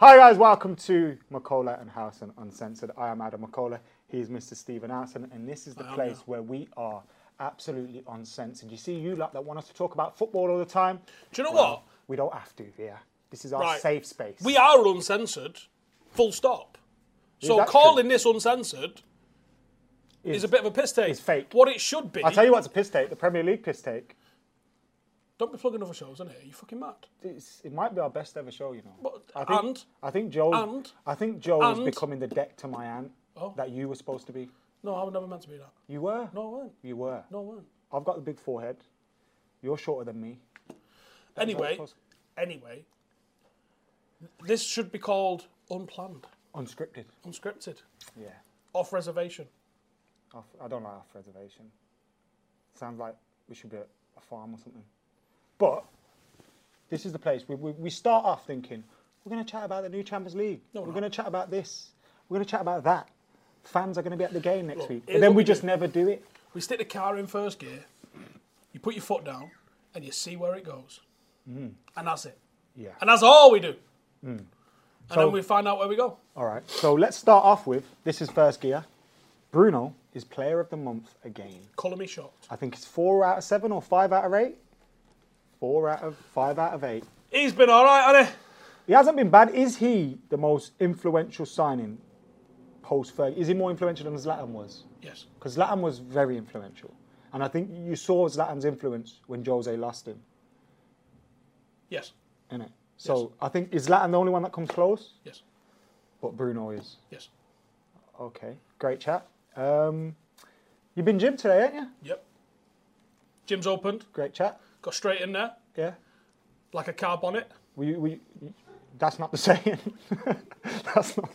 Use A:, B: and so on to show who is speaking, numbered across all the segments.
A: Hi guys, welcome to Makola and Howson Uncensored. I am Adam Makola. He's Mr. Stephen Howson, and this is the place where we are absolutely uncensored. You see, you lot that want us to talk about football all the time.
B: Do you know
A: well,
B: what?
A: We don't have to here. This is our
B: Right.
A: safe space.
B: We are uncensored, full stop. So calling this uncensored is,
A: Is-
B: a bit of a piss take.
A: It's fake.
B: What it should be.
A: I'll tell you what's a piss take. The Premier League piss take.
B: Don't be plugging other shows in here. You fucking mad.
A: It's, it might be our best ever show, you know.
B: But-
A: I think,
B: and-
A: I think Joe.
B: and-
A: I think Joe is
B: and-
A: becoming the Dec to my Ant
B: Oh.
A: that you were supposed to be.
B: No, I was never meant to be that.
A: You were.
B: No, I weren't.
A: You were.
B: No, I weren't.
A: I've got the big forehead. You're shorter than me.
B: Anyway,
A: close.
B: anyway, this should be called unplanned,
A: Unscripted.
B: unscripted,
A: Yeah.
B: off reservation.
A: Off, I don't like off reservation. Sounds like we should be at a farm or something. But this is the place. We, we, we start off thinking we're going to chat about the new Champions League.
B: No,
A: we're going to chat about this. We're going to chat about that. Fans are going to be at the game next
B: Look,
A: week. But then we just
B: do.
A: never do it.
B: We stick the car in first gear. You put your foot down, and you see where it goes, mm. and that's it.
A: Yeah.
B: And that's all we do. Mm. And
A: So-
B: then we find out where we go.
A: All right. So let's start off with this is first gear. Bruno is player of the month again.
B: Colour me shocked.
A: I think it's four out of seven or five out of eight. Four out of five out of eight.
B: He's been all right, hasn't
A: He hasn't been bad. Is he the most influential signing post Ferg? Is he more influential than Zlatan was?
B: Yes.
A: Because Zlatan was very influential. And I think you saw Zlatan's influence when Jose lost him,
B: Yes.
A: innit? So I think, is Zlatan the only one that comes close?
B: Yes.
A: But Bruno is.
B: Yes.
A: Okay, great chat. Um, you've been gym today, haven't you?
B: Yep. Gym's opened.
A: Great chat.
B: Got straight in there
A: Yeah.
B: like a car bonnet.
A: We, we, that's not the saying. that's not.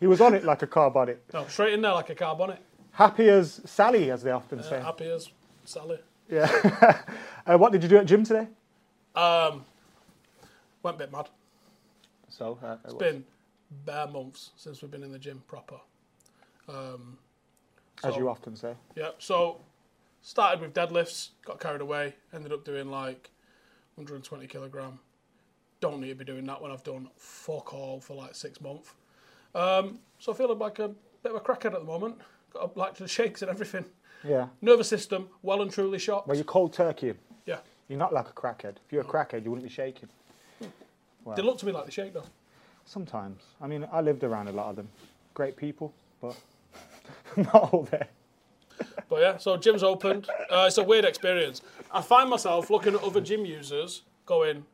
A: he was on it like a car bonnet.
B: No, straight in there like a car bonnet.
A: Happy as Sally, as they often say.
B: Happy as Sally.
A: Yeah. uh, what did you do at gym today?
B: Um, went a bit mad.
A: So, uh,
B: It's been bare months since we've been in the gym proper. Um,
A: as you often say.
B: Yeah, so started with deadlifts, got carried away, ended up doing like 120 kilogram. Don't need to be doing that when I've done fuck all for like six months. Um, so feeling like a bit of a crackhead at the moment. Got like the shakes and everything.
A: Yeah.
B: Nervous system well and truly shocked.
A: Well, you're cold turkey.
B: yeah,
A: You're not like a crackhead. If you're a crackhead, you wouldn't be shaking.
B: they look to me like they shake though.
A: Sometimes. I mean, I lived around a lot of them. Great people, but not all there.
B: But yeah, so gym's opened. Uh, it's a weird experience. I find myself looking at other gym users going,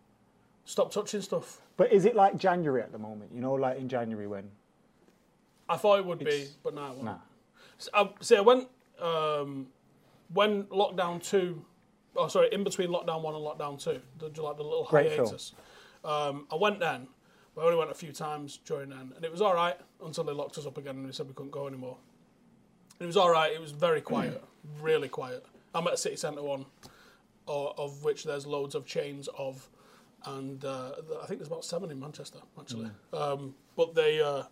B: stop touching stuff.
A: But is it like January at the moment? You know, like in January when?
B: I thought it would be, but now it won't.
A: Nah.
B: S- I, see, I went um, when lockdown two, oh sorry, in between lockdown one and lockdown two, the, like the little
A: Great
B: hiatus. Um, I went then, but I only went a few times during then, and it was all right until they locked us up again and they said we couldn't go anymore. It was all right. It was very quiet, really quiet. I'm at a city centre one, o- of which there's loads of chains of, and uh, I think there's about seven in Manchester actually. Um, but they, uh,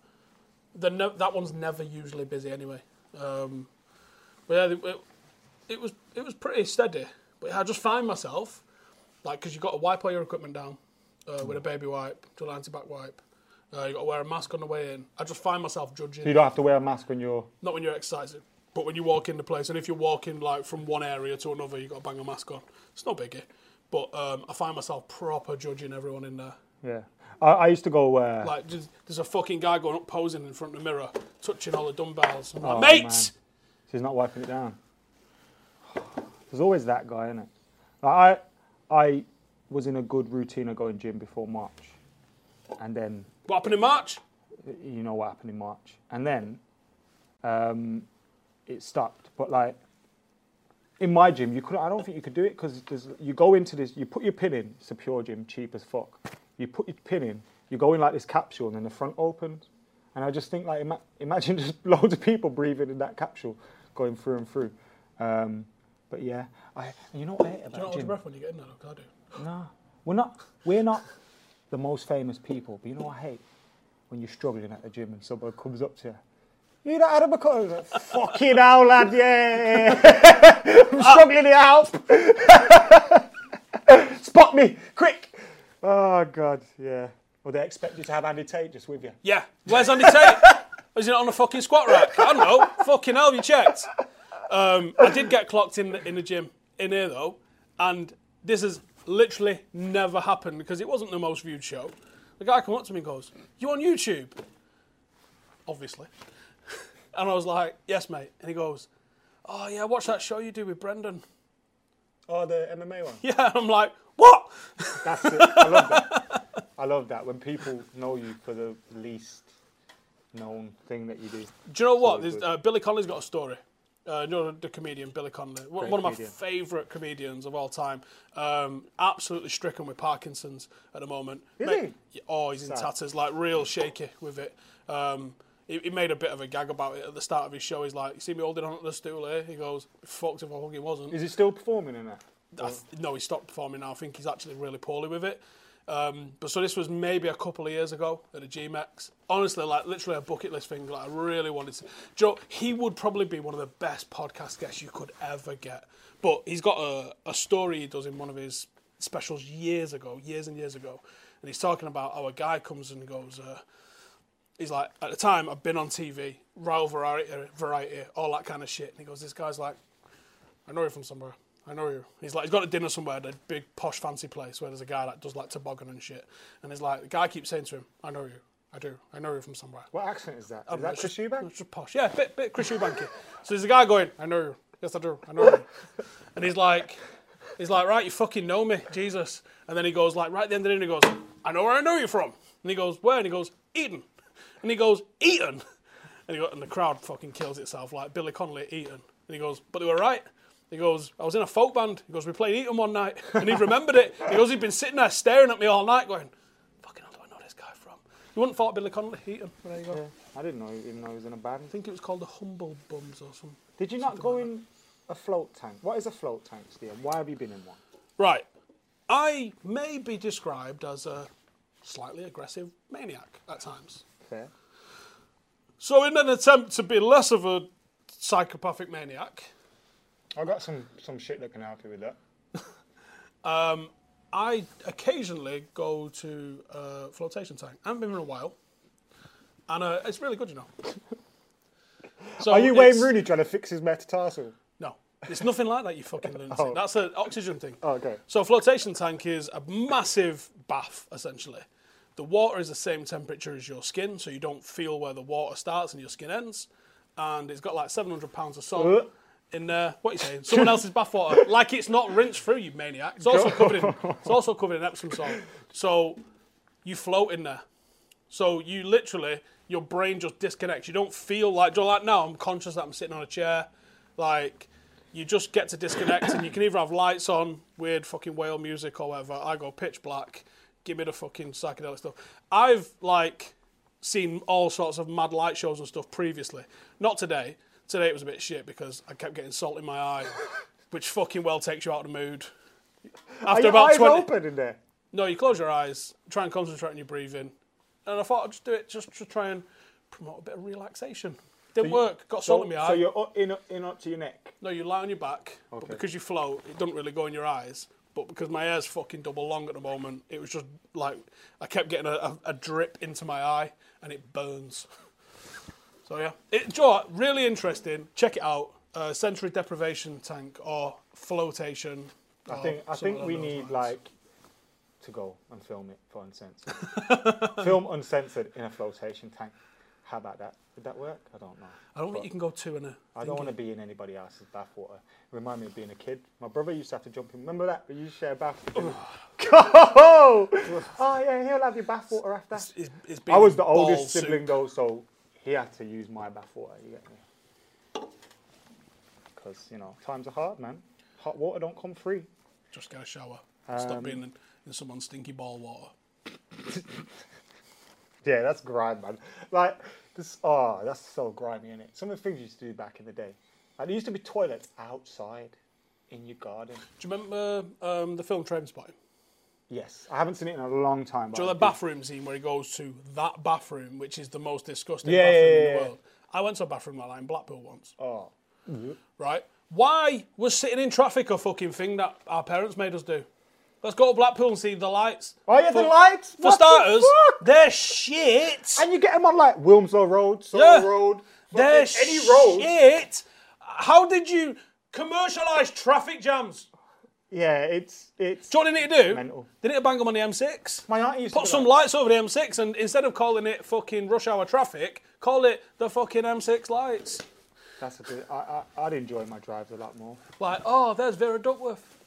B: the that one's never usually busy anyway. Um, but yeah, it, it was it was pretty steady. But I just find myself like because you've got to wipe all your equipment down uh, with a baby wipe, to an anti-bac wipe. Uh, you got to wear a mask on the way in. I just find myself judging.
A: You don't have to wear a mask when you're.
B: Not when you're exercising. But when you walk in the place, and if you're walking like from one area to another, you got to bang a mask on. It's no biggie. But um, I find myself proper judging everyone in there.
A: Yeah. I, I used to go. Uh,
B: Like, there's a fucking guy going up posing in front of the mirror, touching all the dumbbells. I'm like,
A: Oh,
B: mate!
A: man. She's not wiping it down. There's always that guy, isn't it? I I was in a good routine of going gym before March, and then
B: What happened in March?
A: you know what happened in March, and then um, it stopped. But like in my gym, you could I don't think you could do it because you go into this, you put your pin in. It's a pure gym, cheap as fuck. You put your pin in, you go in like this capsule, and then the front opens. And I just think like ima- imagine just loads of people breathing in that capsule, going through and through. Um, but yeah, I you know what I hate
B: Do you
A: about
B: your
A: gym?
B: breath when you get in there? 'Cause I do.
A: No, we're not. We're not the most famous people. But you know what I hate when you're struggling at the gym and someone comes up to you. You know Adam? Like, Fucking hell, lad, yeah. I'm struggling to help. Spot me, quick. Oh God, yeah. Well, they expect you to have Andy Tate just with you.
B: Yeah. Where's Andy Tate? Is it on the fucking squat rack? I don't know. fucking hell, you checked? Um, I did get clocked in the, in the gym in here though, and this has literally never happened because it wasn't the most viewed show. The guy come up to me and goes, "You on YouTube?" Obviously, and I was like, "Yes, mate." And he goes, "Oh yeah, watch that show you do with Brendan."
A: Oh, the MMA one.
B: Yeah, I'm like, "What?"
A: That's it. I love that. I love that when people know you for the least known thing that you do.
B: Do you know what?
A: So
B: uh, Billy Connolly's got a story. Uh, you know the comedian Billy Connolly, one, one of my favourite comedians of all time. Um, absolutely stricken with Parkinson's at the moment.
A: Is
B: Mate-
A: he?
B: Oh, he's in
A: Sad.
B: tatters, like real shaky with it. Um, he, he made a bit of a gag about it at the start of his show. He's like, "You see me holding on to the stool here?" He goes, "Fucked if I fucking wasn't."
A: Is he still performing in that?
B: Th- no, he stopped performing now. I think he's actually really poorly with it. Um, but so this was maybe a couple of years ago at a G-Mex. Honestly, like literally a bucket list thing. Like I really wanted to. Joe, he would probably be one of the best podcast guests you could ever get. But he's got a, a story he does in one of his specials years ago, years and years ago, and he's talking about how a guy comes and goes. Uh, he's like, at the time, I've been on TV, Royal Variety, Variety, all that kind of shit. And he goes, this guy's like, I know you from somewhere. I know you. He's like, he's got a dinner somewhere at a big posh fancy place where there's a guy that does like toboggan and shit. And he's like, the guy keeps saying to him, I know you. I do. I know you from somewhere.
A: What accent is that? Is
B: Um,
A: that Chris Eubank?
B: It's just posh. Yeah, bit, bit Chris Eubanky. so there's a guy going, I know you. Yes, I do. I know you. And he's like, he's like, right, you fucking know me, Jesus. And then he goes, like, right at the end of the dinner, he goes, I know where I know you from. And he goes, where? And he goes, Eton. And he goes, Eton. And, he go, and the crowd fucking kills itself, like Billy Connolly at Eton. And he goes, but they were right. He goes, I was in a folk band. He goes, we played Eton one night. And he remembered it. He goes, he'd been sitting there staring at me all night going, fucking hell do I know this guy from? You wouldn't thought Billy Connolly, Eton. But there you go.
A: Yeah, I didn't know even know he was in a band.
B: I think it was called the Humble Bums or something.
A: Did you not go in a float tank? What is a float tank, Steve? Why have you been in one?
B: Right. I may be described as a slightly aggressive maniac at times.
A: Fair.
B: So, in an attempt to be less of a psychopathic maniac,
A: I got some some shit that can help you with that.
B: I occasionally go to a flotation tank. I haven't been in a while. And uh, it's really good, you know. So
A: Are you Wayne Rooney trying to fix his metatarsal?
B: No, it's nothing like that, you fucking lunatic.
A: Oh.
B: That's an oxygen thing.
A: Oh, okay.
B: So a flotation tank is a massive bath, essentially. The water is the same temperature as your skin, so you don't feel where the water starts and your skin ends. And it's got like 700 pounds of salt
A: Uh.
B: In there. What are you saying? Someone else's bathwater, like it's not rinsed through, you maniac. It's also covered in. It's also covered in Epsom salt. So you float in there. So you literally, your brain just disconnects. You don't feel like, do you know, like now I'm conscious that I'm sitting on a chair. Like, you just get to disconnect and you can either have lights on, weird fucking whale music or whatever. I go pitch black, give me the fucking psychedelic stuff. I've, like, seen all sorts of mad light shows and stuff previously. Not today. Today it was a bit shit because I kept getting salt in my eye, which fucking well takes you out of the mood.
A: Are
B: After
A: your
B: about
A: eyes
B: 20,
A: open in there?
B: no, you close your eyes, try and concentrate on your breathing. And I thought I'd just do it just to try and promote a bit of relaxation. Didn't work. Got salt
A: So,
B: in my eye.
A: so you're up, in, in up to your neck.
B: no, you lie on your back, but
A: Okay.
B: because you float, it doesn't really go in your eyes. But because my hair's fucking double long at the moment, it was just like I kept getting a, a, a drip into my eye, and it burns. So yeah, it, Joe, really interesting. Check it out. Uh, sensory deprivation tank or flotation.
A: I
B: or
A: think I think we need
B: lines.
A: like to go and film it for uncensored. film uncensored in a flotation tank. How about that? Would that work? I don't know.
B: I don't think you can go two in a.
A: I don't want to be in anybody else's bathwater. Remind me of being a kid. My brother used to have to jump in. Remember that? We used to share a bath. oh, oh yeah, he'll have your bathwater after.
B: It's, it's
A: I was the oldest
B: soup.
A: sibling though, so he had to use my bathwater. You get me? Because you know times are hard, man. Hot water don't come free.
B: Just get a shower.
A: Um,
B: Stop being in, in someone's stinky ball water.
A: Yeah, that's grime, man. Like this. Oh, that's so grimy, isn't it? Some of the things you used to do back in the day. Like there used to be toilets outside in your garden.
B: Do you remember um, the film Trainspotting?
A: Yes, I haven't seen it in a long time.
B: Do you know the bathroom scene where he goes to that bathroom, which is the most disgusting
A: Yeah,
B: bathroom
A: yeah,
B: in
A: yeah,
B: the
A: yeah.
B: world? I went to a bathroom like that in Blackpool once.
A: Oh, mm-hmm.
B: Right? Why was sitting in traffic a fucking thing that our parents made us do? Let's go to Blackpool and see the lights.
A: oh yeah, the
B: For-
A: lights.
B: For
A: What the
B: starters,
A: fuck?
B: they're shit.
A: and you get them on like Wilmslow Road, Soho
B: Yeah.
A: Road,
B: They're
A: fucking any road.
B: shit. How did you commercialise traffic jams?
A: Yeah, it's it's.
B: Do you know what they need to do?
A: Mental.
B: They need to bang them on the M6.
A: My auntie used to
B: Put some
A: like-
B: lights over the M6 and instead of calling it fucking rush hour traffic, call it the fucking M6 lights.
A: That's a bit. I, I I'd enjoy my drives a lot more.
B: Like, oh, there's Vera Duckworth.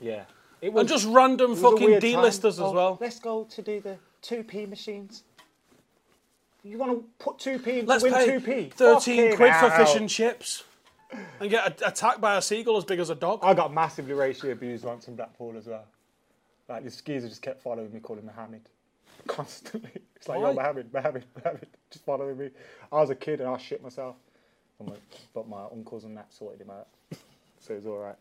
A: Yeah, it was
B: And just random
A: it was a
B: fucking
A: weird time.
B: D-listers
A: Oh,
B: as well.
A: Let's go to do the two p machines. You want to put two p in
B: Let's
A: win
B: pay
A: two p?
B: 13 quid for fish and chips and get a- attacked by a seagull as big as a dog.
A: I got massively racially abused once in Blackpool as well. Like the skeezer just kept following me, calling Mohammed constantly. It's like,
B: Why?
A: yo, Mohammed, Mohammed, Mohammed, just following me. I was a kid and I shit myself, my- but my uncles and that sorted him out, so it was all right.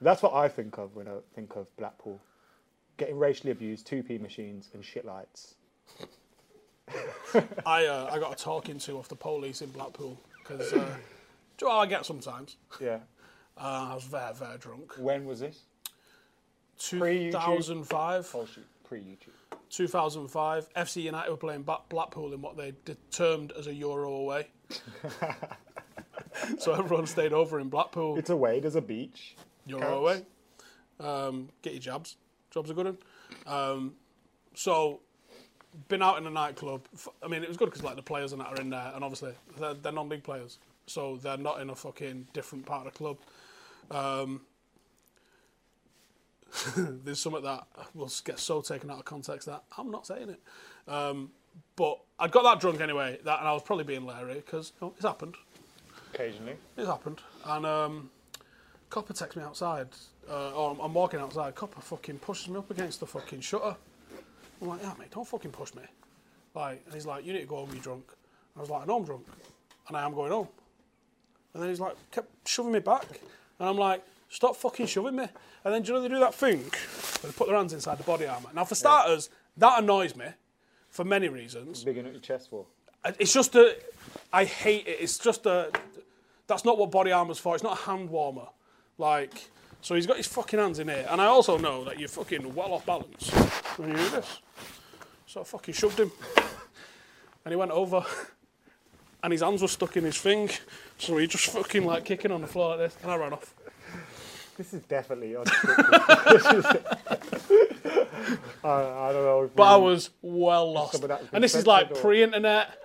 A: That's what I think of when I think of Blackpool: getting racially abused, two p machines, and shit lights.
B: I uh, I got a talking to off the police in Blackpool because uh, do you know how I get sometimes?
A: Yeah.
B: Uh, I was very, very drunk.
A: When was this? Pre-YouTube?
B: 2005.
A: Oh shoot, pre YouTube.
B: 2005. FC United were playing Blackpool in what they termed as a Euro away. so everyone stayed over in Blackpool.
A: It's away. There's a beach.
B: Euro
A: Counts.
B: away. Um, get your jabs. Jobs are good. Um, so, been out in a nightclub. I mean, it was good because like the players and that are in there, and obviously they're, they're non-league players, so they're not in a fucking different part of the club. Um, there's something that will get so taken out of context that I'm not saying it. Um, but I got that drunk anyway, that, and I was probably being Larry because you know, it's happened.
A: Occasionally.
B: It's happened. And um, Copper texts me outside, uh, or I'm, I'm walking outside. Copper fucking pushes me up against the fucking shutter. I'm like, yeah, mate, don't fucking push me. Like, and he's like, you need to go home, you're drunk. I was like, I know I'm drunk, and I am going home. And then he's like, kept shoving me back, and I'm like, stop fucking shoving me. And then do you know they do that thing? Where they put their hands inside the body armour. Now, for starters, that annoys me for many reasons.
A: Bigging up your chest for.
B: Uh, it's just a. I hate it. It's just a. That's not what body armour's for. It's not a hand warmer. Like, so he's got his fucking hands in here. And I also know that you're fucking well off balance when you do this. So I fucking shoved him. And he went over. And his hands were stuck in his thing. So he just fucking like kicking on the floor like this. And I ran off.
A: This is definitely unscripted. I, I don't know.
B: But I was well lost.
A: Some of that's been
B: And this is like
A: or-
B: pre internet.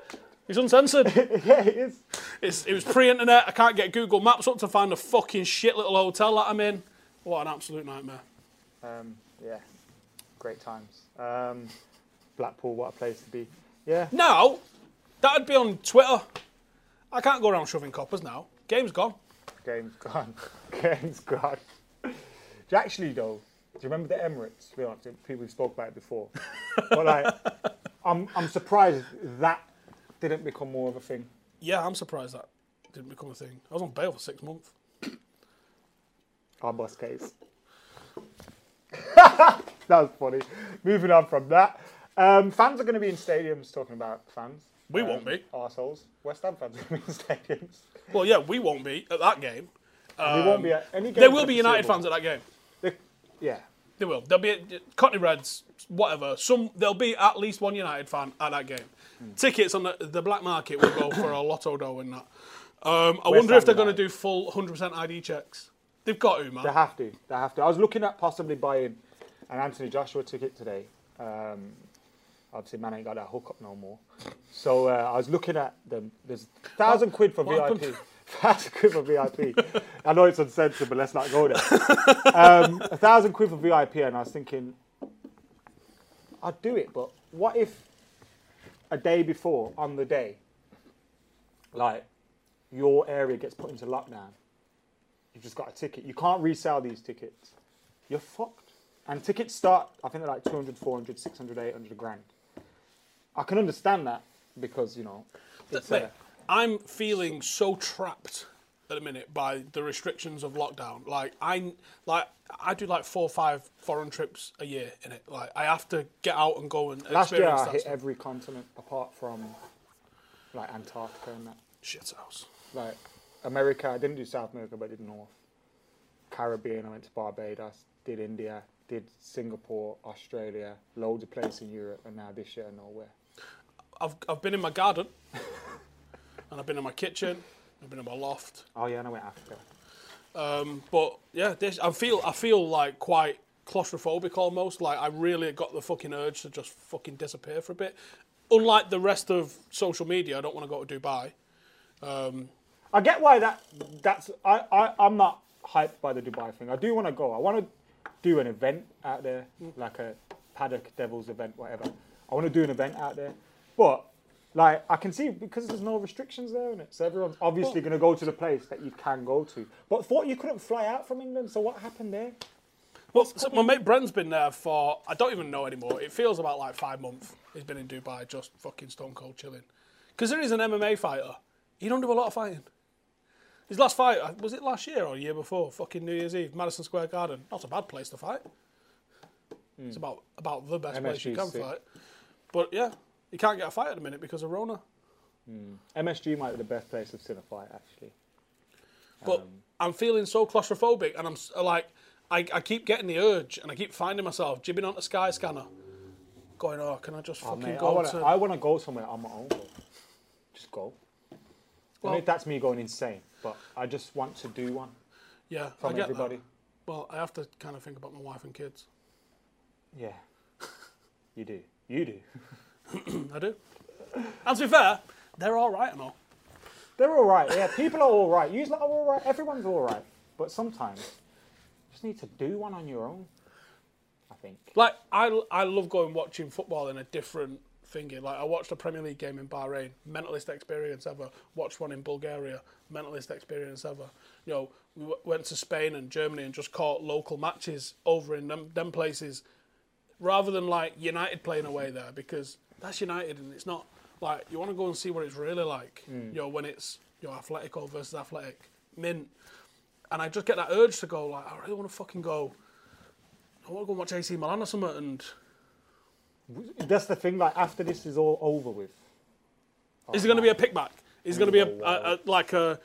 B: It's uncensored.
A: Yeah, it is.
B: It's, it was pre-internet. I can't get Google Maps up to find a fucking shit little hotel that I'm in. What an absolute nightmare.
A: Um, yeah, great times. Um, Blackpool, what a place to be. Yeah,
B: Now, that'd be on Twitter. I can't go around shoving coppers now. Game's gone.
A: game's gone. game's gone. Do you actually, though, do you remember the Emirates? To be honest, people spoke about it before. but like, I'm, I'm surprised that didn't become more of a thing.
B: Yeah, I'm surprised that didn't become a thing. I was on bail for six months.
A: Our bus case. that was funny. Moving on from that. Um, fans are going to be in stadiums talking about fans.
B: We
A: Um,
B: won't be.
A: Arseholes. West Ham fans to be in stadiums.
B: Well, yeah, we won't be at that game.
A: we won't be at any game.
B: There will be United fans at that game.
A: They- yeah.
B: There will. There'll be Cockney Reds, whatever. Some there'll be at least one United fan at that game. Tickets on the, the black market will go for a lotto dough and that. Um, I
A: West
B: wonder if they're going to do full 100% ID checks. They've got to, man.
A: They have to. They have to. I was looking at possibly buying an Anthony Joshua ticket today. Um, obviously, man ain't got that hookup no more. So uh, I was looking at them. There's thousand quid for
B: what
A: VIP. Thousand quid for VIP. I know it's uncensored, but let's not go there. Um, a thousand quid for VIP, and I was thinking, I'd do it, but what if a day before, on the day, like your area gets put into lockdown? You've just got a ticket. You can't resell these tickets. You're fucked. And tickets start, I think they're like 200, 400, 600, 800 grand. I can understand that because, you know, it's,
B: Mate,
A: uh,
B: I'm feeling so trapped at the minute by the restrictions of lockdown. Like I like I do like four or five foreign trips a year in it. Like I have to get out and go and
A: last year I
B: that
A: hit
B: stuff.
A: every continent apart from like Antarctica and that.
B: shit house.
A: Like America, I didn't do South America, but I did North. Caribbean, I went to Barbados, did India, did Singapore, Australia, loads of places in Europe, and now this year nowhere.
B: I've I've been in my garden, and I've been in my kitchen. I've been in my loft.
A: Oh yeah, and I went Africa.
B: Um, but yeah, this I feel I feel like quite claustrophobic almost. Like I really got the fucking urge to just fucking disappear for a bit. Unlike the rest of social media, I don't want to go to Dubai. Um,
A: I get why that that's I, I I'm not hyped by the Dubai thing. I do want to go. I want to do an event out there, like a paddock Devils event, whatever. I want to do an event out there, but like I can see because there's no restrictions there, and it so everyone's obviously going to go to the place that you can go to. But thought you couldn't fly out from England, so what happened there?
B: well, so my mate Bren's been there for I don't even know anymore. It feels about like five months. He's been in Dubai, just fucking stone cold chilling. Because there is an MMA fighter. He don't do a lot of fighting. His last fight uh, was it last year or a year before? Fucking New Year's Eve, Madison Square Garden. Not a bad place to fight. It's about about the best place you can
A: sick.
B: fight. But yeah, you can't get a fight at the minute because of Rona. Hmm.
A: MSG might be the best place I've seen a fight actually.
B: But um, I'm feeling so claustrophobic, and I'm uh, like, I, I keep getting the urge, and I keep finding myself jibbing onto Skyscanner, going, "Oh, can I just
A: Oh,
B: fucking
A: mate, I want
B: to?"
A: to I want to go somewhere on my own. Just go.
B: Well-
A: know if that's me going insane, but I just want to do one
B: yeah,
A: from
B: I get
A: everybody.
B: That. Well, I have to kind of think about my wife and kids.
A: Yeah, you do. You do.
B: I do. And to be fair, they're all right and all.
A: They're all right. Yeah, people are all right. You lot are all right. Everyone's all right. But sometimes you just need to do one on your own. I think.
B: Like I, I love going watching football in a different thingy. Like I watched a Premier League game in Bahrain, mentalist experience ever. Watched one in Bulgaria, mentalist experience ever. You know, we w- went to Spain and Germany and just caught local matches over in them, them places, rather than like United playing away there because that's United and it's not like you want to go and see what it's really like. Hmm. You know, when it's you know Atletico versus Athletic, mint. And I just get that urge to go like I really want to fucking go. I want to go and watch AC Milan or something and.
A: That's the thing. Like after this is all over with,
B: Is there going to be a oh, pickback? Is there oh, going to be a, a, a like a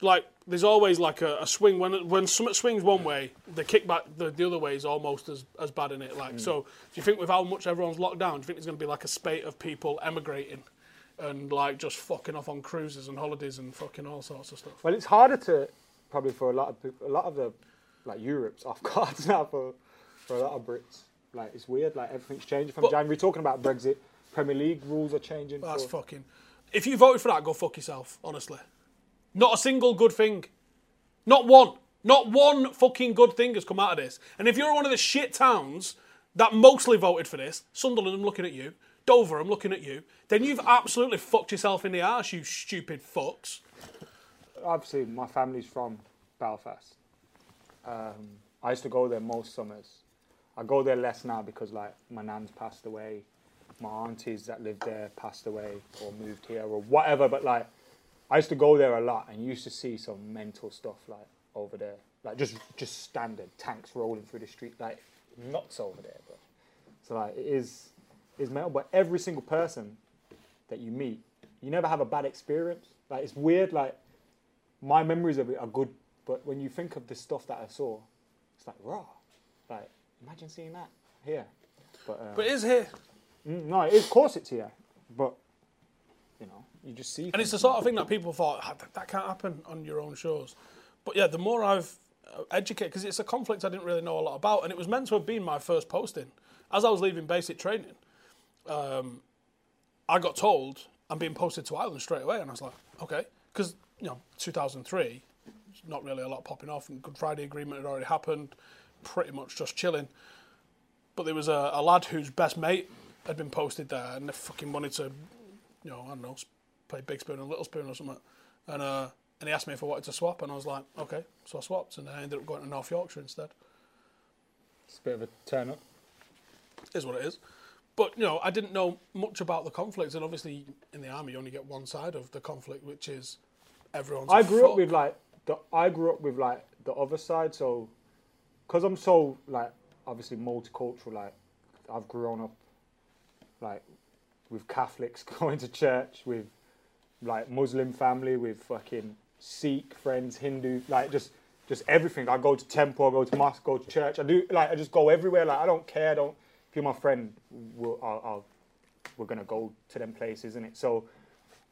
B: like? There's always like a, a swing when when something swings one way, the kickback the, the other way is almost as, as bad in it. Like mm. so, do you think with how much everyone's locked down, do you think there's going to be like a spate of people emigrating and like just fucking off on cruises and holidays and fucking all sorts of stuff?
A: Well, it's harder to probably for a lot of people, a lot of the like Europe's off cards now for for a lot of Brits. Like it's weird. Like everything's changing from
B: But-
A: January. Talking about Brexit, Premier League rules are changing.
B: That's
A: for,
B: fucking. If you voted for that, go fuck yourself. Honestly, not a single good thing. Not one. Not one fucking good thing has come out of this. And if you're one of the shit towns that mostly voted for this, Sunderland, I'm looking at you. Dover, I'm looking at you. Then you've absolutely fucked yourself in the arse, you stupid fucks.
A: obviously my family's from Belfast. Um, I used to go there most summers. I go there less now because like my nan's passed away, my aunties that lived there passed away or moved here or whatever. But like, I used to go there a lot and used to see some mental stuff like over there, like just just standard tanks rolling through the street, like nuts over there. But so like it is is mental. But every single person that you meet, you never have a bad experience. Like it's weird. Like my memories of it are good, but when you think of the stuff that I saw, it's like raw. Like imagine seeing that here. But, um,
B: But it is here.
A: mm, no, it is, of course it's here. But you just see.
B: And it's the sort of thing that people thought "Ah, that, that can't happen on your own shows. But yeah, the more I've uh, educated, because it's a conflict I didn't really know a lot about, and it was meant to have been my first posting. As I was leaving basic training, um, I got told I'm being posted to Ireland straight away, and I was like, okay, because you know, 2003, not really a lot popping off, and Good Friday Agreement had already happened, pretty much just chilling. But there was a, a lad whose best mate had been posted there, and they fucking wanted to, you know, I don't know, play big spoon and little spoon or something. And uh, and he asked me if I wanted to swap, and I was like, okay. So I swapped, and I ended up going to North Yorkshire instead.
A: It's a bit of a turn up.
B: Is what it is. But you know, I didn't know much about the conflict, and obviously in the army you only get one side of the conflict, which is everyone's.
A: I grew up with like the I grew up with like the other side, so because I'm so like obviously multicultural, like I've grown up like with Catholics going to church, with like Muslim family, with fucking Sikh friends, Hindu, like just just everything. I go to temple, I go to mosque, go to church. I do like I just go everywhere. Like I don't care. Don't if you're my friend, we'll, I'll, I'll we're gonna go to them places, isn't it? So,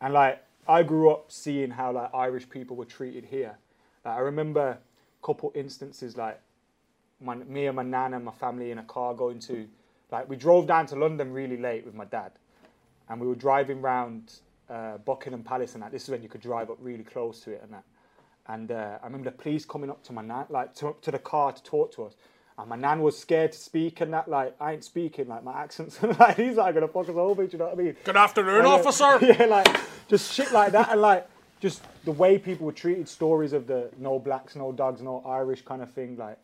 A: and like I grew up seeing how like Irish people were treated here. Like, I remember a couple instances like my, me and my nan and my family in a car going to like we drove down to London really late with my dad, and we were driving round uh, Buckingham Palace and that. This is when you could drive up really close to it and that. And uh, I remember the police coming up to my nan, like to, to the car to talk to us. And my nan was scared to speak and that, like I ain't speaking, like my accent's like he's like gonna fuck us over. Do you know what I mean?
B: Good afternoon,
A: And, uh,
B: officer.
A: yeah, like just shit like that, and like just the way people were treated. Stories of the no blacks, no dogs, no Irish kind of thing. Like,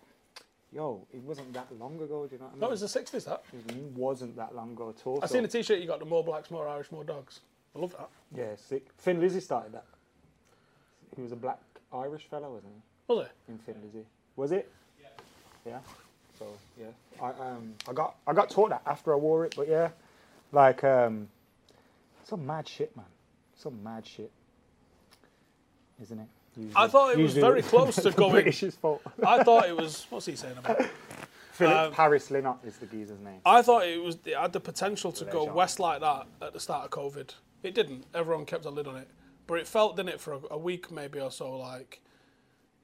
A: yo, it wasn't that long ago. Do you know what I mean?
B: That was the sixties. That
A: It wasn't that long ago at all.
B: I
A: so-
B: seen a T-shirt you got the more blacks, more Irish, more dogs. I love that.
A: Yeah, sick. Thin Lizzy started that. He was a black Irish fellow, wasn't he?
B: Was it?
A: In Thin Lizzy, was it? Yeah. Yeah. So yeah, I um I got I got taught that after I wore it, but yeah, like um, some mad shit, man. Some mad shit, isn't it? Usually-
B: I thought it was very close to
A: the
B: going-
A: British's fault.
B: I thought it was. What's he saying about? it?
A: Philip
B: Um,
A: Parris Lynott is the geezer's name.
B: I thought it was. It had the potential to go
A: Legend.
B: west like that at the start of COVID. It didn't. Everyone kept a lid on it, but it felt, didn't it, for a, a week maybe or so, like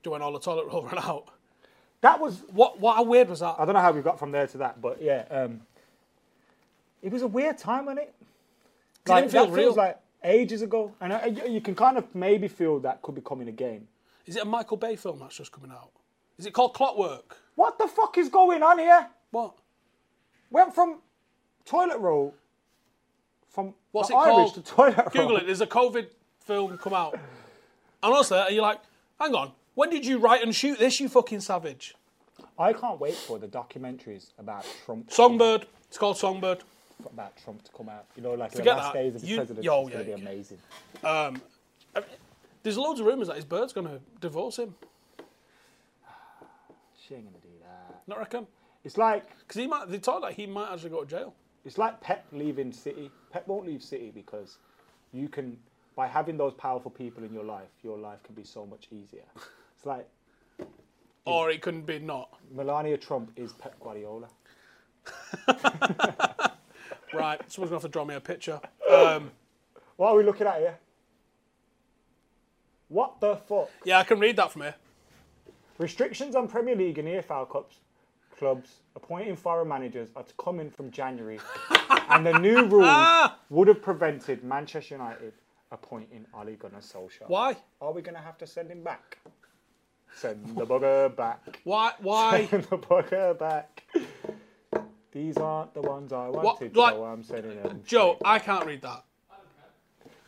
B: doing all the toilet roll ran out.
A: That was
B: What? What? How weird was that?
A: I don't know how we got from there to that, but yeah, um, it was a weird time, wasn't it? Like,
B: didn't feel
A: that
B: real.
A: feels like ages ago, and I, you you can kind of maybe feel that could be coming again.
B: Is it a Michael Bay film that's just coming out? Is it called Clockwork?
A: What the fuck is going on here?
B: What?
A: Went from toilet roll from
B: What's
A: the
B: it
A: Irish
B: called?
A: to toilet roll.
B: Google it. There's a COVID film come out. And also, are you're like, hang on. When did you write and shoot this, you fucking savage?
A: I can't wait for the documentaries about Trump.
B: Songbird. It's called Songbird.
A: About Trump to come out. You know, like
B: Forget
A: the last
B: that.
A: days of the
B: You-
A: presidency
B: yo,
A: is going to be amazing.
B: Um, I mean, there's loads of rumours that his bird's going to divorce him.
A: She ain't going to do that.
B: Not reckon?
A: It's like
B: Because he might. They thought that he might actually go to jail.
A: It's like Pep leaving City. Pep won't leave City because you can, by having those powerful people in your life, your life can be so much easier. It's like
B: Or it couldn't be not.
A: Melania Trump is Pep Guardiola.
B: Right. Someone's going to have to draw me a picture. Um,
A: What are we looking at here? What the fuck?
B: yeah, I can read that from here.
A: Restrictions on Premier League and EFL Cups clubs appointing foreign managers are to come in from January, and the new rules would have prevented Manchester United appointing Ole Gunnar Solskjaer.
B: Why?
A: Are we going to have to send him back? Send the bugger back.
B: Why? Why?
A: Send the bugger back. These aren't the ones I wanted,
B: like-
A: so I'm sending them.
B: Joe. I can't read that.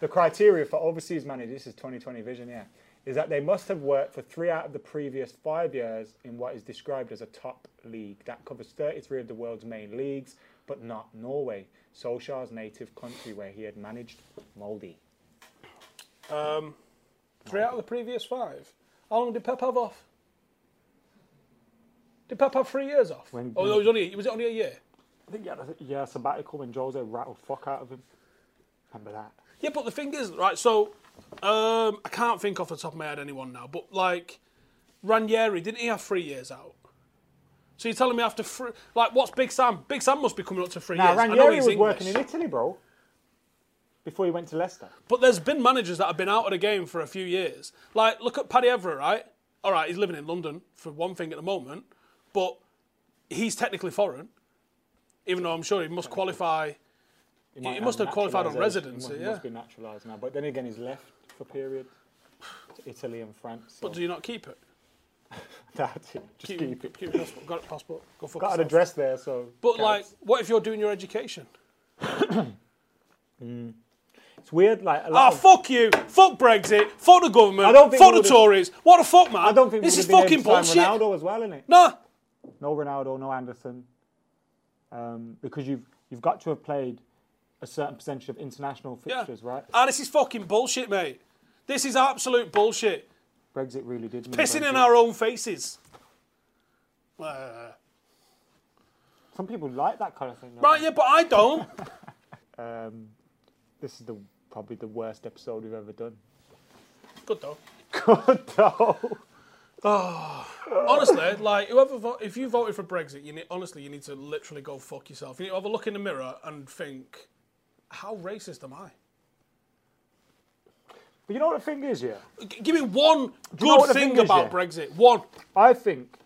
A: The criteria for overseas managers, this is 2020 vision, yeah, is that they must have worked for three out of the previous five years in what is described as a top league. That covers 33 of the world's main leagues, but not Norway, Solskjaer's native country where he had managed Molde.
B: Um, three out of the previous five. How long did Pep have off? Did Pep have three years off?
A: When-
B: oh, no, it was only was it only a year?
A: I think he had a yeah, sabbatical when Jose rattled fuck out of him. Remember that?
B: Yeah, but the thing is, right? So um, I can't think off the top of my head anyone now, but like Ranieri, didn't he have three years out? So you're telling me after three, like what's Big Sam? Big Sam must be coming up to three
A: Now,
B: years. I know
A: Ranieri
B: he's
A: was
B: English.
A: working in Italy, bro. before he went to Leicester.
B: But there's been managers that have been out of the game for a few years. Like, look at Paddy Everett, right? All right, he's living in London for one thing at the moment, but he's technically foreign, even though I'm sure he must qualify.
A: Might
B: He must have qualified on residency,
A: He must,
B: yeah.
A: must be naturalised now. But then again, he's left for a period to Italy and France. So
B: But do you not keep it?
A: that's it. Just keep, it.
B: Keep passport. Got a passport. Go fuck
A: Got an address there, so.
B: But
A: counts.
B: like, what if you're doing your education?
A: it's weird. Like
B: Ah,
A: of-
B: fuck you. Fuck Brexit. Fuck the government.
A: I don't think
B: fuck the Tories. What the fuck, man?
A: I don't think
B: this is fucking bullshit.
A: Ronaldo as well, innit?
B: Nah.
A: No Ronaldo, no Anderson, um, because you've you've got to have played a certain percentage of international
B: Yeah.
A: right?
B: Ah, this is fucking bullshit, mate. This is absolute bullshit.
A: Brexit really did.
B: Pissing in our own faces. Uh,
A: Some people like that kind of thing. don't
B: right, yeah, but I don't.
A: Um, this is the probably the worst episode we've ever done.
B: Good though.
A: Good though.
B: Honestly, like whoever, vo- if you voted for Brexit, you need, honestly, you need to literally go fuck yourself. You need to have a look in the mirror and think, how racist am I?
A: But you know what the thing is, yeah.
B: G- give me one
A: you know
B: good thing
A: thing is,
B: about
A: yeah?
B: Brexit. One.
A: I think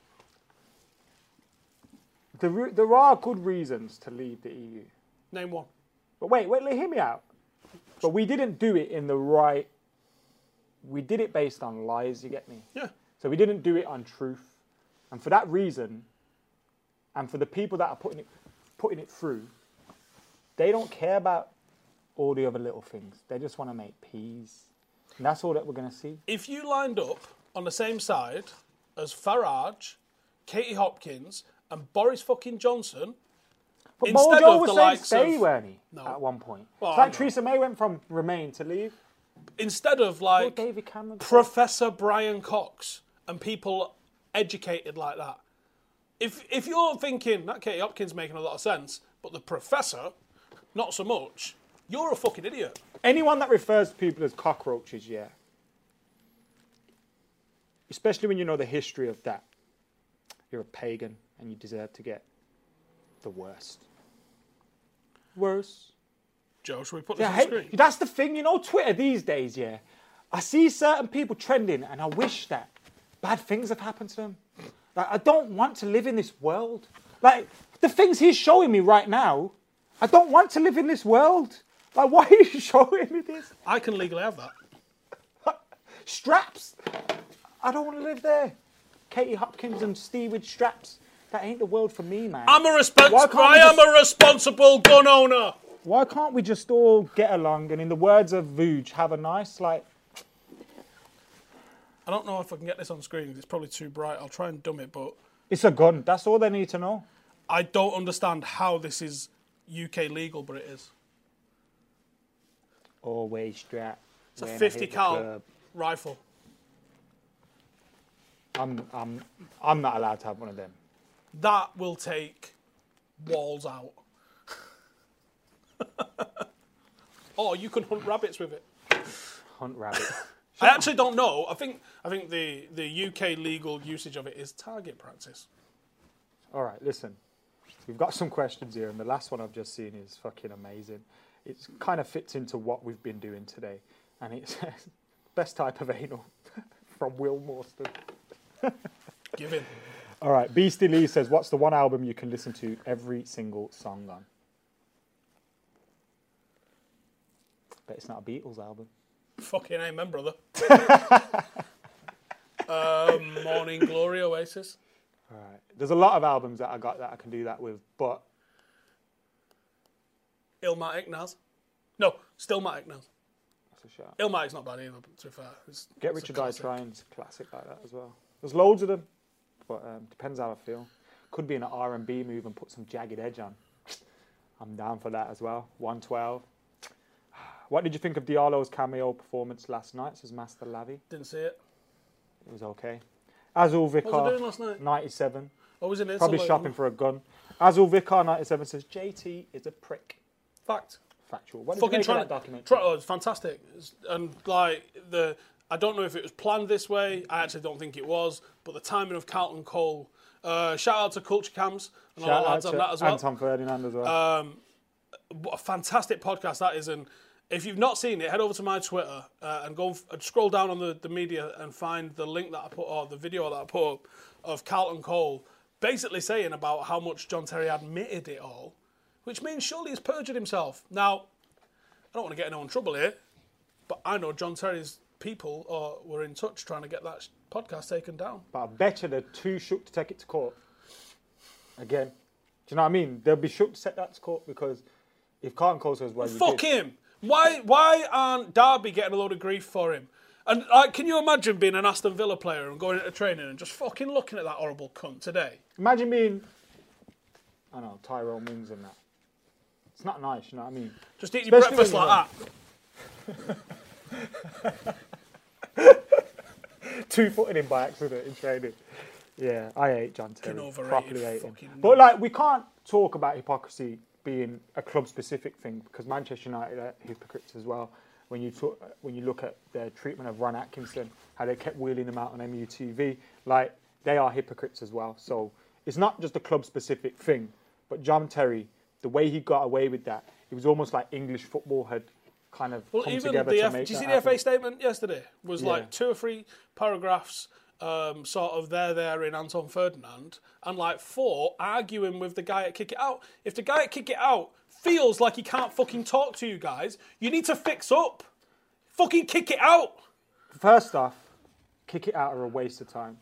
A: the, re- there are good reasons to leave the EU.
B: Name one.
A: But wait, wait, hear me out. But we didn't do it in the right. We did it based on lies. You get me?
B: Yeah.
A: So we didn't do it on truth, and for that reason, and for the people that are putting it putting it through, they don't care about all the other little things. They just want to make peas, and that's all that we're gonna see.
B: If you lined up on the same side as Farage, Katie Hopkins, and Boris fucking Johnson,
A: But
B: Instead
A: Mojo was saying stay,
B: of-
A: weren't he?
B: No.
A: At one point,
B: Well,
A: it's like. Theresa May went from Remain to leave.
B: instead of like
A: David Cameron.
B: Professor Brian Cox and people educated like that. If if you're thinking that Katie Hopkins making a lot of sense, but the professor, not so much, you're a fucking idiot.
A: Anyone that refers to people as cockroaches, yeah. Especially when you know the history of that. You're a pagan and you deserve to get the worst. Worse.
B: Joe, should we put this
A: Yeah,
B: on
A: hey,
B: screen?
A: that's the thing, you know, Twitter these days, yeah. I see certain people trending and I wish that bad things have happened to them. Like, I don't want to live in this world. Like, the things he's showing me right now, I don't want to live in this world. Like, why are you showing me this?
B: I can legally have that.
A: straps. I don't want to live there. Katie Hopkins and Steve with straps. That ain't the world for me, man.
B: I'm a responsible. I am
A: just-
B: a responsible gun owner.
A: Why can't we just all get along and, in the words of Vuj, have a nice like?
B: I don't know if I can get this on screen. It's probably too bright. I'll try and dumb it, but
A: It's a gun. That's all they need to know.
B: I don't understand how this is UK legal, but it is.
A: Always strap.
B: It's a 50 cal rifle.
A: I'm, I'm, I'm not allowed to have one of them.
B: That will take walls out. or oh, you can hunt rabbits with it.
A: Hunt rabbits.
B: I actually don't know. I think I think the, the UK legal usage of it is target practice.
A: all right, listen. We've got some questions here, and the last one I've just seen is fucking amazing. It kind of fits into what we've been doing today, and it says best type of anal from Will Morstan.
B: Give in.
A: All right, Beastie Lee says, "What's the one album you can listen to every single song on?" Bet it's not a Beatles album.
B: Fucking amen, brother. um, Morning Glory Oasis.
A: All right, there's a lot of albums that I got that I can do that with, but
B: Illmatic Nas. No, Stillmatic Nas.
A: that's a shout.
B: Illmatic's not bad either, to be fair. It's,
A: Get
B: it's a
A: Rich or Die
B: classic.
A: Trying's classic like that as well. There's loads of them, but um, depends how I feel. Could be an R&B move and put some jagged edge on. I'm down for that as well. 112. What did you think of Diallo's cameo performance last night? Says Master Lavi.
B: Didn't see it.
A: It was okay. Azul
B: What was I doing
A: Vicar,
B: last night?
A: 97.
B: I was it.
A: Probably shopping for a gun. Azul Vicar, 97 says JT is a prick.
B: Fact.
A: Factual. What did
B: Fucking
A: you make
B: trying
A: of that documentary?
B: Try, oh, it's fantastic. It's- and like the, I don't know if it was planned this way. I actually don't think it was. But the timing of Carlton Cole. Uh, shout out to Culture Cams and all
A: Shout
B: the lads on that as well.
A: Anton Ferdinand as well.
B: Uh, what a fantastic podcast that is, and If you've not seen it, head over to my Twitter uh, and go and scroll down on the, the media and find the link that I put or the video that I put up of Carlton Cole basically saying about how much John Terry admitted it all, which means surely he's perjured himself. Now, I don't want to get anyone in trouble here, but I know John Terry's people are, were in touch trying to get that podcast taken down.
A: But I bet you they're too shook to take it to court. Again. Do you know what I mean? They'll be shook to set that to court because if Carlton Cole says, well,
B: Fuck
A: did,
B: him. Why why aren't Derby getting a load of grief for him? And like, can you imagine being an Aston Villa player and going into training and just fucking looking at that horrible cunt today?
A: Imagine being, I don't know, Tyrone Mings and that. It's not nice, you know what I mean?
B: Just eat your
A: Especially
B: breakfast like that.
A: Two footed him by accident in training. Yeah, I ate John Terry. Properly ate him. But like, we can't talk about hypocrisy being a club-specific thing because Manchester United are hypocrites as well. When you talk, when you look at their treatment of Ron Atkinson, how they kept wheeling him out on MUTV, like they are hypocrites as well. So it's not just a club-specific thing. But John Terry, the way he got away with that, it was almost like English football had kind of
B: Well,
A: come
B: even
A: together
B: the
A: to
B: F-
A: make
B: did you see the FA statement yesterday? Was
A: Yeah.
B: like two or three paragraphs, um, sort of there, there in Anton Ferdinand, and like four arguing with the guy at Kick It Out. If the guy at Kick It Out feels like he can't fucking talk to you guys, you need to fix up. Fucking kick it out.
A: First off, kick it out are a waste of time.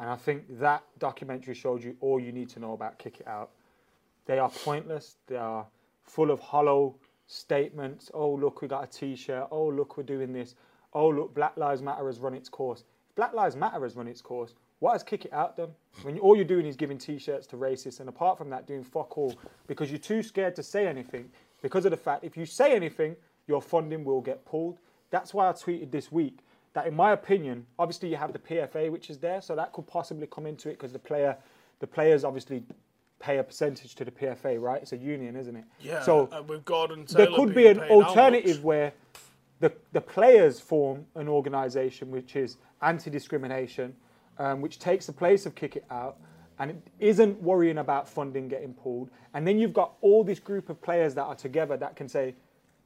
A: And I think that documentary showed you all you need to know about Kick It Out. They are pointless. They are full of hollow statements. Oh, look, we got a t shirt. Oh, look, we're doing this. Oh, look, Black Lives Matter has run its course. If Black Lives Matter has run its course, what has Kick It Out done? When all you're doing is giving t shirts to racists, and apart from that, doing fuck all because you're too scared to say anything because of the fact if you say anything, your funding will get pulled. That's why I tweeted this week that, in my opinion, obviously you have the PFA which is there, so that could possibly come into it because the player, the players obviously pay a percentage to the PFA, right? It's a union, isn't it?
B: Yeah.
A: So
B: uh, with Gordon
A: there could be an alternative where the, the players form an organisation which is anti-discrimination, um, which takes the place of Kick It Out, and it isn't worrying about funding getting pulled. And then you've got all this group of players that are together that can say,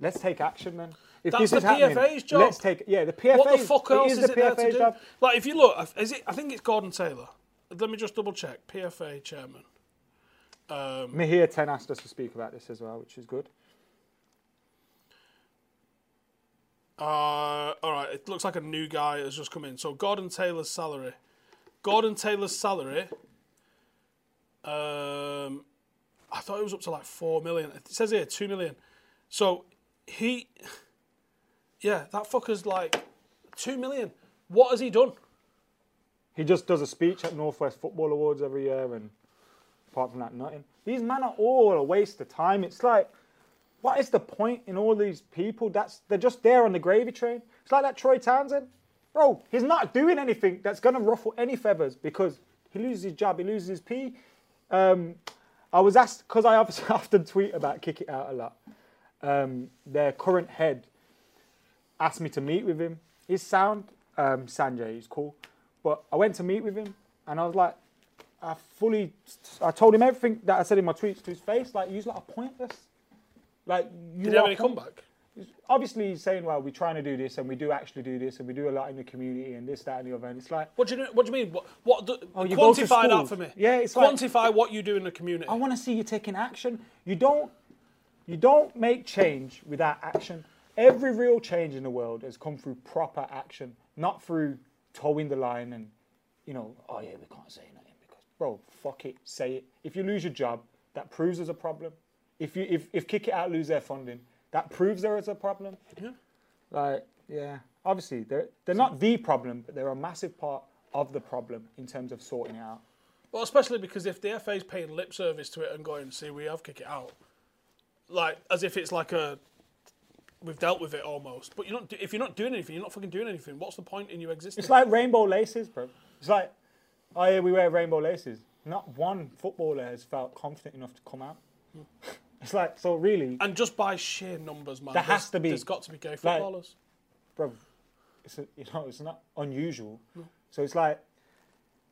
A: "Let's take action, then." If
B: That's
A: this
B: the
A: is happening,
B: PFA's job.
A: let's take yeah the PFA.
B: What the fuck else
A: is
B: is,
A: the
B: it there to do?
A: job.
B: Like, if you look, is it? I think it's Gordon Taylor. Let me just double check. PFA chairman.
A: Mahir Ten asked us to speak about this as well, which is good.
B: Uh, all right. It looks like a new guy has just come in. So Gordon Taylor's salary. Gordon Taylor's salary. Um, I thought it was up to like four million. It says here two million. So he, yeah, that fucker's like two million. What has he done?
A: He just does a speech at Northwest Football Awards every year, and apart from that, nothing. These men are all a waste of time. It's like, what is the point in all these people? That's they're just there on the gravy train. It's like that Troy Townsend, bro. He's not doing anything that's gonna ruffle any feathers because he loses his job, he loses his P. Um, I was asked because I often tweet about kick it out a lot. Um, their current head asked me to meet with him. He's sound, um, Sanjay, he's cool. But I went to meet with him and I was like, I fully, I told him everything that I said in my tweets to his face. Like, you're like pointless. Like, you
B: Did he have any
A: point-
B: comeback?
A: Obviously, he's saying, well, we're trying to do this and we do actually do this and we do a lot in the community and this, that, and the other. And it's like,
B: What do you What do you mean? What? What? Do,
A: Oh, you
B: quantify that for me.
A: Yeah, it's like-
B: quantify what you do in the community.
A: I want to see you taking action. You don't you don't make change without action. Every real change in the world has come through proper action, not through towing the line and you know, oh yeah, we can't say bro, fuck it, say it. If you lose your job, that proves there's a problem. If you if, if kick it out lose their funding, that proves there is a problem.
B: Yeah.
A: Like, yeah. Obviously they're they're not the problem, but they're a massive part of the problem in terms of sorting it out.
B: Well, especially because if the FA's paying lip service to it and going, see, we have kick it out, like as if it's like a we've dealt with it almost. But you're not. If you're not doing anything, you're not fucking doing anything. What's the point in you existing?
A: It's like rainbow laces, bro. It's like, oh yeah, we wear rainbow laces. Not one footballer has felt confident enough to come out. It's like, so really,
B: and just by sheer numbers, man,
A: There has to be-
B: There's got to be gay
A: like-
B: footballers.
A: bro, it's a, you know, it's not unusual. So it's like,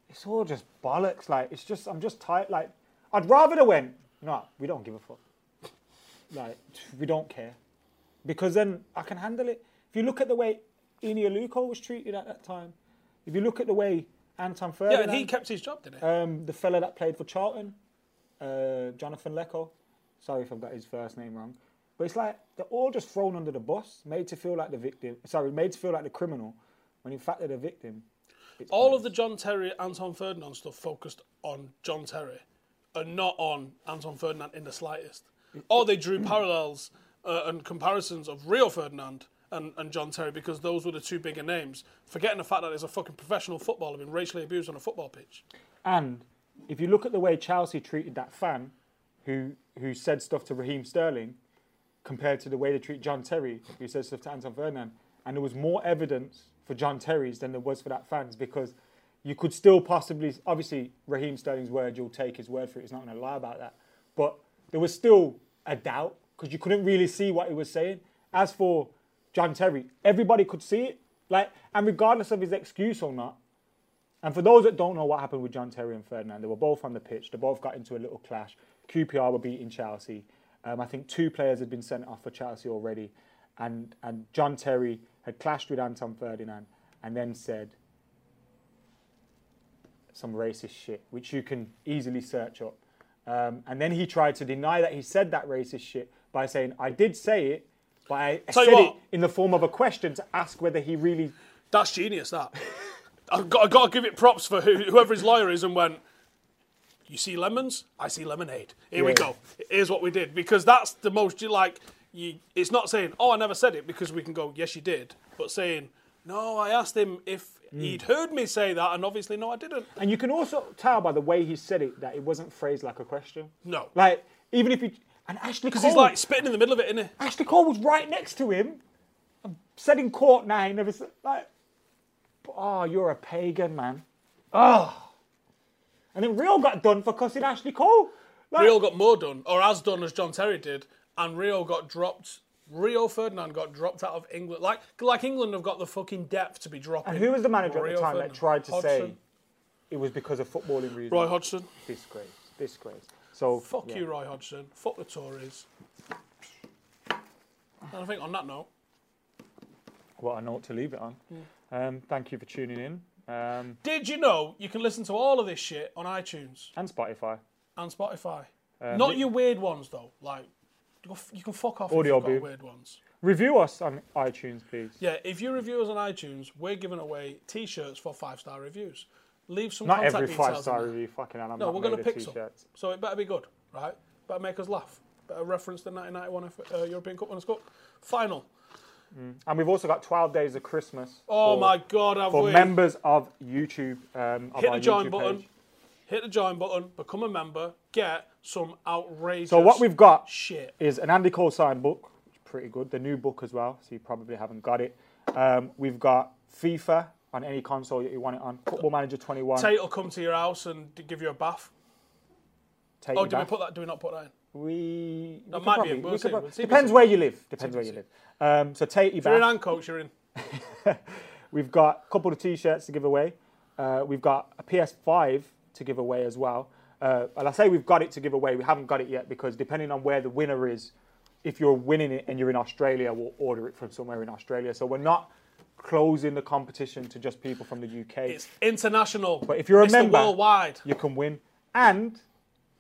A: it's all just bollocks. Like, it's just, I'm just tired. Like, I'd rather they went, no, we don't give a fuck. Like, we don't care. because then I can handle it. If you look at the way Eniola Aluko was treated at that time, if you look at the way Anton Ferdinand.
B: Yeah, and he kept his job, didn't he?
A: um, the fella that played for Charlton, uh, Jonathan Leko. Sorry if I've got his first name wrong. But it's like they're all just thrown under the bus, made to feel like the victim. Sorry, made to feel like the criminal, when in fact they're the victim. It's
B: All of the John Terry, Anton Ferdinand stuff focused on John Terry and not on Anton Ferdinand in the slightest. Or they drew parallels uh, and comparisons of Rio Ferdinand and, and John Terry because those were the two bigger names, forgetting the fact that there's a fucking professional footballer being racially abused on a football pitch.
A: And if you look at the way Chelsea treated that fan who who said stuff to Raheem Sterling compared to the way they treat John Terry, who said stuff to Anton Ferdinand, and there was more evidence for John Terry's than there was for that fans because you could still possibly, obviously, Raheem Sterling's word, you'll take his word for it, he's not going to lie about that. But there was still a doubt because you couldn't really see what he was saying. As for John Terry, everybody could see it. Like, and regardless of his excuse or not, and for those that don't know what happened with John Terry and Ferdinand, they were both on the pitch. They both got into a little clash. QPR were beating Chelsea. Um, I think two players had been sent off for Chelsea already. And, and John Terry had clashed with Anton Ferdinand and then said some racist shit, which you can easily search up. Um, and then he tried to deny that he said that racist shit by saying, I did say it, but I said
B: you
A: it
B: what.
A: in the form of a question to ask whether he really
B: That's genius, that. I've got, I've got to give it props for who, whoever his lawyer is and went, you see lemons? I see lemonade. Here we go. Here's what we did. Because that's the most, you like, you, it's not saying, oh, I never said it, because we can go, yes, you did. But saying, no, I asked him if
A: Hmm.
B: he'd heard me say that, and obviously, no, I didn't.
A: And you can also tell by the way he said it that it wasn't phrased like a question.
B: No.
A: Like, even if he. And Ashley Cole.
B: Because he's like spitting in the middle of it, isn't he?
A: Ashley Cole was right next to him. and Said in court now, he never said. Like, oh, you're a pagan, man. Oh. And then Rio got done for cussing Ashley Cole. Like,
B: Rio got more done, or as done as John Terry did, and Rio got dropped. Rio Ferdinand got dropped out of England. Like, like England have got the fucking depth to be dropping.
A: And who was the manager at the time
B: Ferdinand.
A: that tried to say it was because of footballing reasons?
B: Roy Hodgson.
A: Disgrace. Disgrace. So,
B: Fuck
A: yeah.
B: you, Roy Hodgson. Fuck the Tories. And I think on that note,
A: What a note to leave it on. Um, thank you for tuning in. Um,
B: did you know you can listen to all of this shit on iTunes
A: and Spotify.
B: and Spotify?
A: Um,
B: Not your weird ones though. Like you can f- you can fuck off
A: Audio
B: if you've
A: boo.
B: got weird ones.
A: Review us on iTunes, please.
B: Yeah, if you review us on iTunes, we're giving away T-shirts for five star reviews. Leave some
A: Not every five star review. Fucking hell, I'm
B: No, we're going to pick some. So it better be good, right? Better make us laugh. Better reference the 1991 F- uh, European Cup Winners' Cup final.
A: And we've also got 12 days of Christmas.
B: Oh
A: for,
B: my God, have we?
A: For
B: we?
A: members of YouTube. Um, of
B: Hit the join
A: YouTube
B: button.
A: page.
B: Hit the join button. Become a member. Get some outrageous.
A: So what we've got
B: Shit.
A: is an Andy Cole signed book, which is pretty good. The new book as well, so you probably haven't got it. Um, we've got FIFA on any console that you want it on. Football Manager 21.
B: Tate will come to your house and give you a bath.
A: Take
B: Oh, do we put that? Do we not put that in?
A: We, we
B: That
A: could
B: might
A: probably-
B: it. We'll
A: we
B: see. We'll.
A: Depends where you live. Depends where you live. Um, so take you
B: If you're in
A: back.
B: Ancoats, you're in.
A: We've got a couple of t-shirts to give away. Uh, we've got a PS5 to give away as well. Uh, and I say we've got it to give away. We haven't got it yet because depending on where the winner is, if you're winning it and you're in Australia, we'll order it from somewhere in Australia. So we're not closing the competition to just people from the UK.
B: It's international.
A: But if you're a
B: it's
A: member,
B: worldwide.
A: you can win. And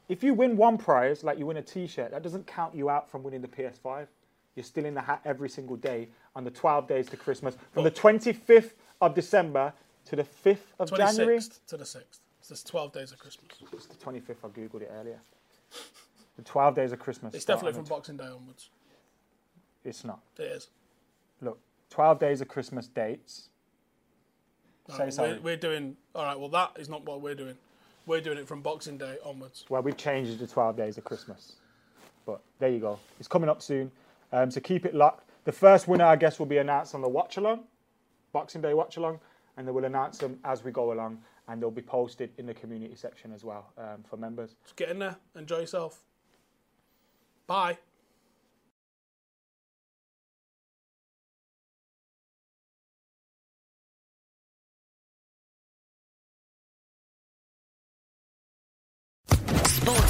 A: if you win one prize, like you win a T-shirt, that doesn't count you out from winning the PS5. You're still in the hat every single day on the 12 days to Christmas, from the 25th of December to the 5th of January.
B: to the 6th. It's just 12 days of Christmas.
A: It's the 25th. I googled it earlier. The 12 days of Christmas.
B: It's definitely from Boxing Day onwards.
A: It's not.
B: It is.
A: Look, 12 days of Christmas dates.
B: All
A: Say
B: right,
A: sorry.
B: we're, we're doing. All right. Well, that is not what we're doing. We're doing it from Boxing Day onwards.
A: Well, we've changed it to 12 days of Christmas. But there you go. It's coming up soon. Um, so keep it locked. The first winner, I guess, will be announced on the watch along, Boxing Day watch along, and they will announce them as we go along, and they'll be posted in the community section as well um, for members.
B: Just get in there, enjoy yourself. Bye.